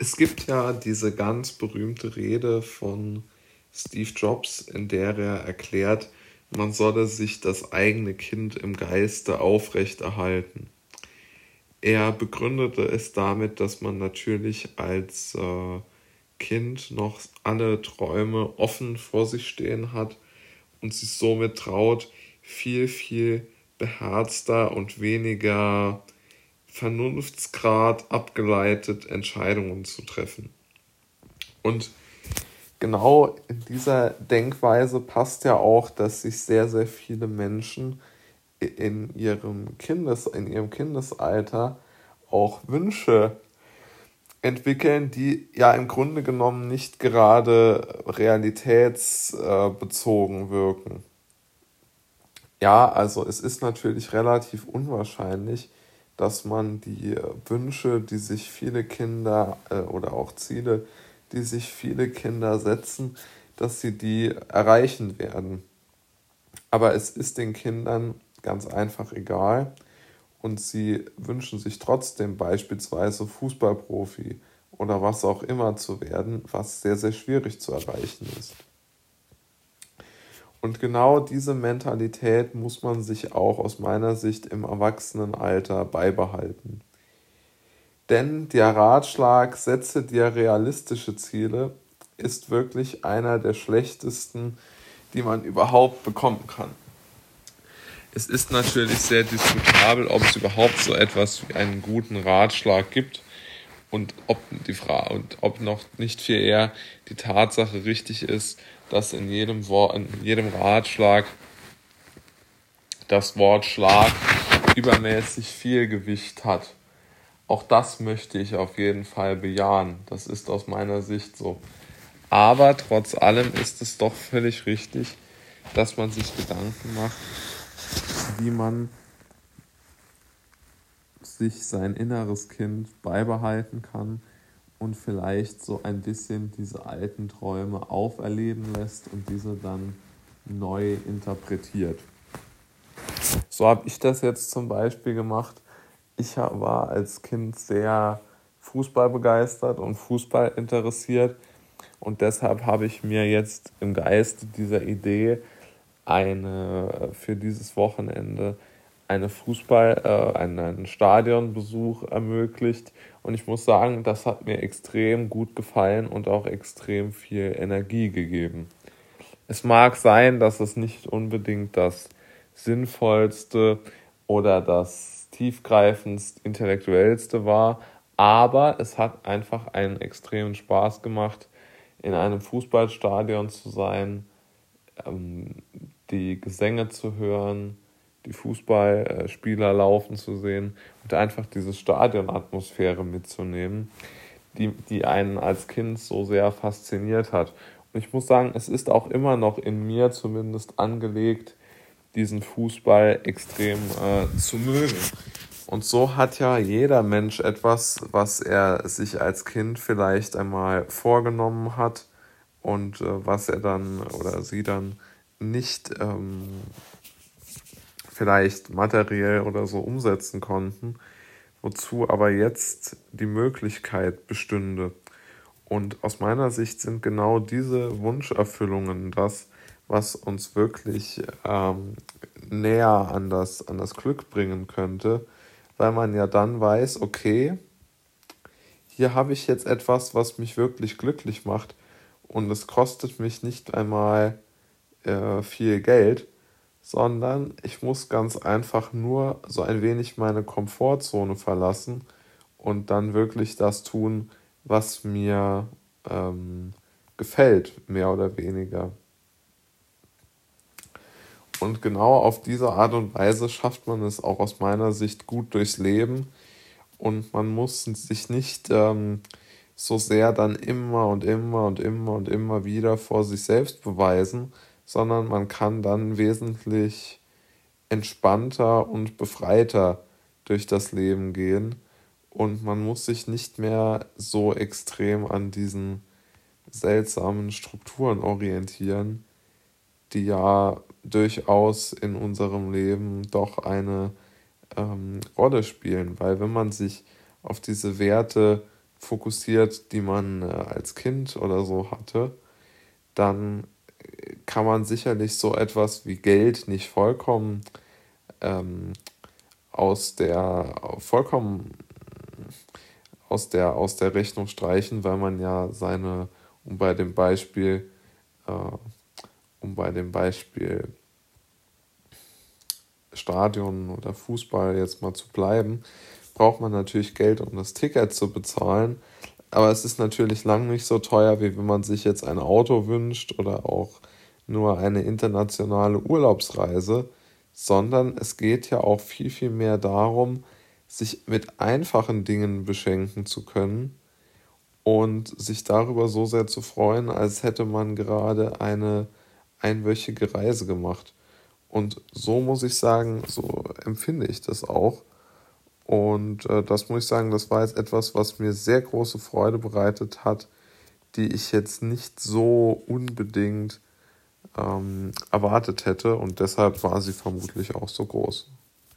Es gibt ja diese ganz berühmte Rede von Steve Jobs, in der er erklärt, man solle sich das eigene Kind im Geiste aufrechterhalten. Er begründete es damit, dass man natürlich als äh, Kind noch alle Träume offen vor sich stehen hat und sich somit traut, viel, viel beherzter und weniger Vernunftsgrad abgeleitet Entscheidungen zu treffen. Und genau in dieser Denkweise passt ja auch, dass sich sehr, sehr viele Menschen in ihrem, Kindes, in ihrem Kindesalter auch Wünsche entwickeln, die ja im Grunde genommen nicht gerade realitätsbezogen wirken. Ja, also es ist natürlich relativ unwahrscheinlich, dass man die Wünsche, die sich viele Kinder äh, oder auch Ziele, die sich viele Kinder setzen, dass sie die erreichen werden. Aber es ist den Kindern ganz einfach egal und sie wünschen sich trotzdem beispielsweise Fußballprofi oder was auch immer zu werden, was sehr, sehr schwierig zu erreichen ist. Und genau diese Mentalität muss man sich auch aus meiner Sicht im Erwachsenenalter beibehalten. Denn der Ratschlag, setze dir realistische Ziele, ist wirklich einer der schlechtesten, die man überhaupt bekommen kann. Es ist natürlich sehr diskutabel, ob es überhaupt so etwas wie einen guten Ratschlag gibt und ob die Frage und ob noch nicht viel eher die Tatsache richtig ist, dass in jedem Wort, in jedem Ratschlag das Wort Schlag übermäßig viel Gewicht hat. Auch das möchte ich auf jeden Fall bejahen. Das ist aus meiner Sicht so. Aber trotz allem ist es doch völlig richtig, dass man sich Gedanken macht, wie man sich sein inneres Kind beibehalten kann und vielleicht so ein bisschen diese alten Träume auferleben lässt und diese dann neu interpretiert. So habe ich das jetzt zum Beispiel gemacht. Ich war als Kind sehr Fußball begeistert und Fußball interessiert und deshalb habe ich mir jetzt im Geiste dieser Idee eine für dieses Wochenende eine Fußball, äh, einen Stadionbesuch ermöglicht. Und ich muss sagen, das hat mir extrem gut gefallen und auch extrem viel Energie gegeben. Es mag sein, dass es nicht unbedingt das sinnvollste oder das tiefgreifendst intellektuellste war, aber es hat einfach einen extremen Spaß gemacht, in einem Fußballstadion zu sein, ähm, die Gesänge zu hören, die Fußballspieler laufen zu sehen und einfach diese Stadionatmosphäre mitzunehmen, die, die einen als Kind so sehr fasziniert hat. Und ich muss sagen, es ist auch immer noch in mir zumindest angelegt, diesen Fußball extrem äh, zu mögen. Und so hat ja jeder Mensch etwas, was er sich als Kind vielleicht einmal vorgenommen hat und äh, was er dann oder sie dann nicht ähm, vielleicht materiell oder so umsetzen konnten, wozu aber jetzt die Möglichkeit bestünde. Und aus meiner Sicht sind genau diese Wunscherfüllungen das, was uns wirklich ähm, näher an das, an das Glück bringen könnte, weil man ja dann weiß, okay, hier habe ich jetzt etwas, was mich wirklich glücklich macht und es kostet mich nicht einmal äh, viel Geld, sondern ich muss ganz einfach nur so ein wenig meine Komfortzone verlassen und dann wirklich das tun, was mir ähm, gefällt, mehr oder weniger. Und genau auf diese Art und Weise schafft man es auch aus meiner Sicht gut durchs Leben und man muss sich nicht ähm, so sehr dann immer und immer und immer und immer wieder vor sich selbst beweisen, sondern man kann dann wesentlich entspannter und befreiter durch das Leben gehen. Und man muss sich nicht mehr so extrem an diesen seltsamen Strukturen orientieren, die ja durchaus in unserem Leben doch eine ähm, Rolle spielen, weil wenn man sich auf diese Werte fokussiert, die man äh, als Kind oder so hatte, dann kann man sicherlich so etwas wie Geld nicht vollkommen ähm, aus der vollkommen aus der aus der Rechnung streichen, weil man ja seine, um bei dem Beispiel, äh, um bei dem Beispiel Stadion oder Fußball jetzt mal zu bleiben, braucht man natürlich Geld, um das Ticket zu bezahlen. Aber es ist natürlich lang nicht so teuer, wie wenn man sich jetzt ein Auto wünscht oder auch nur eine internationale Urlaubsreise, sondern es geht ja auch viel, viel mehr darum, sich mit einfachen Dingen beschenken zu können und sich darüber so sehr zu freuen, als hätte man gerade eine einwöchige Reise gemacht. Und so muss ich sagen, so empfinde ich das auch. Und äh, das muss ich sagen, das war jetzt etwas, was mir sehr große Freude bereitet hat, die ich jetzt nicht so unbedingt ähm, erwartet hätte. Und deshalb war sie vermutlich auch so groß.